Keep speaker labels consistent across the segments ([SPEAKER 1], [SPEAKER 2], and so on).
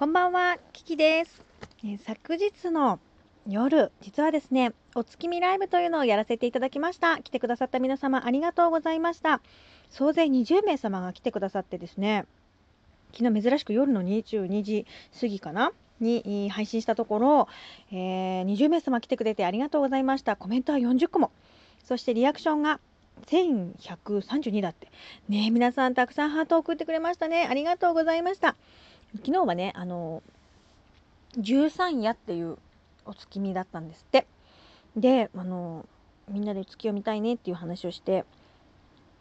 [SPEAKER 1] こんばんは、キキです。え昨日の夜、実はですね、お月見ライブというのをやらせていただきました。来てくださった皆様ありがとうございました。総勢20名様が来てくださってですね、昨日珍しく夜の22時過ぎかな？に配信したところ、えー20名様来てくれてありがとうございました。コメントは40個も。そしてリアクションが1132だって。ね皆さんたくさんハートを送ってくれましたね。ありがとうございました。昨日はね、あの、13夜っていうお月見だったんですって。で、あの、みんなで月を見たいねっていう話をして、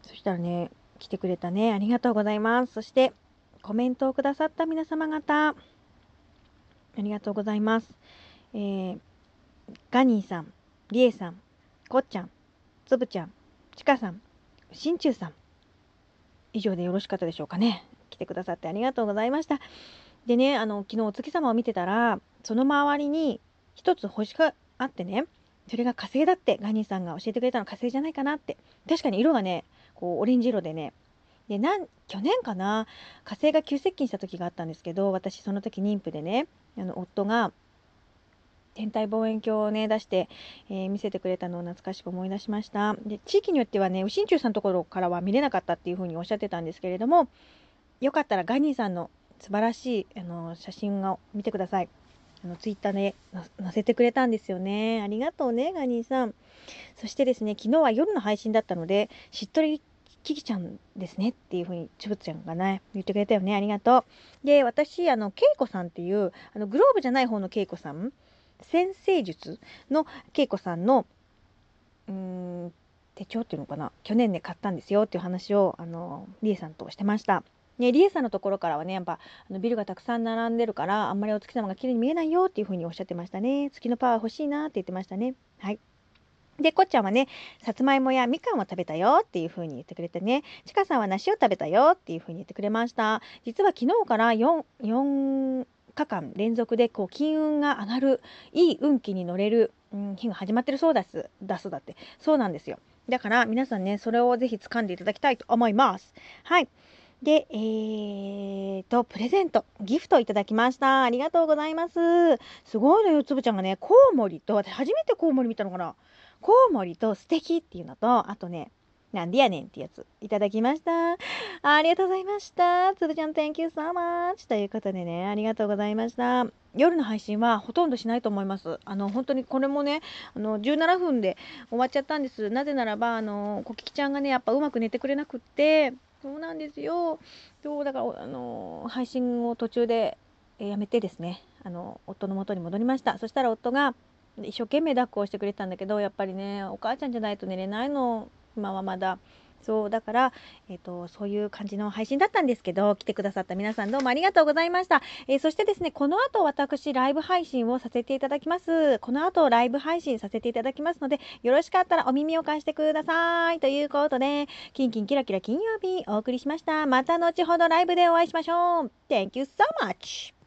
[SPEAKER 1] そしたらね、来てくれたね。ありがとうございます。そして、コメントをくださった皆様方、ありがとうございます。えー、ガニーさん、リエさん、こっちゃん、つぶちゃん、ちかさん、しんちゅうさん。以上でよろしかったでしょうかね。てくださってありがとうございました。でね、あの、昨日お月様を見てたら、その周りに一つ星があってね、それが火星だって、ガニーさんが教えてくれたの火星じゃないかなって。確かに色がね、こう、オレンジ色でね、で、なん、去年かな、火星が急接近した時があったんですけど、私その時妊婦でね、あの、夫が、天体望遠鏡をね、出して、えー見せてくれたのを懐かしく思い出しました。で、地域によってはね、右心中さんのところからは見れなかったっていうふうにおっしゃってたんですけれども、よかったらガニーさんの素晴らしいあの写真を見てください。あのツイッターでの載せてくれたんですよね。ありがとうね、ガニーさん。そしてですね、昨日は夜の配信だったので、しっとりキキちゃんですねっていうふうにつぶちゃんがね、言ってくれたよね。ありがとう。で、私、あの、ケイコさんっていう、あの、グローブじゃない方のケイコさん、先生術のケイコさんの、うーん、手帳っていうのかな？去年ね買ったんですよっていう話をあのリエさんとしてました。ね、リエさんのところからはねやっぱあのビルがたくさん並んでるからあんまりお月様が綺麗に見えないよっていう風におっしゃってましたね。月のパワー欲しいなって言ってましたね。はい。でこっちゃんはねさつまいもやみかんを食べたよっていう風に言ってくれてね。ちかさんは梨を食べたよっていう風に言ってくれました。実は昨日から 4, 4日間連続でこう金運が上がるいい運気に乗れる、うん、日が始まってるそうですだそうだって。そうなんですよ。だから皆さんね、それをぜひ掴んでいただきたいと思います。はい。で、えーと、プレゼント、ギフトいただきました。ありがとうございます。すごいのよ、つぶちゃんがね、コウモリと、私初めてコウモリ見たのかな。コウモリと素敵っていうのと、あとね、なんでやねんってやついただきました。ありがとうございました。つぶちゃん、Thank you so much. ということでね、ありがとうございました。夜の配信はほとんどしないと思います。あの、本当にこれもね、あの、17分で終わっちゃったんです。なぜならば、あの、こききちゃんがね、やっぱうまく寝てくれなくって、そうなんですよ。そう、だから、あの、配信を途中でえやめてですね、あの、夫の元に戻りました。そしたら夫が、一生懸命抱っこをしてくれてたんだけど、やっぱりね、お母ちゃんじゃないと寝れないの、今はまだ。そう、だから、えっ、と、そういう感じの配信だったんですけど、来てくださった皆さんどうもありがとうございました。えーそしてですね、この後私、ライブ配信をさせていただきます。この後、ライブ配信させていただきますので、よろしかったらお耳を貸してください。ということで、キンキンキラキラ金曜日お送りしました。また後ほどライブでお会いしましょう。Thank you so much!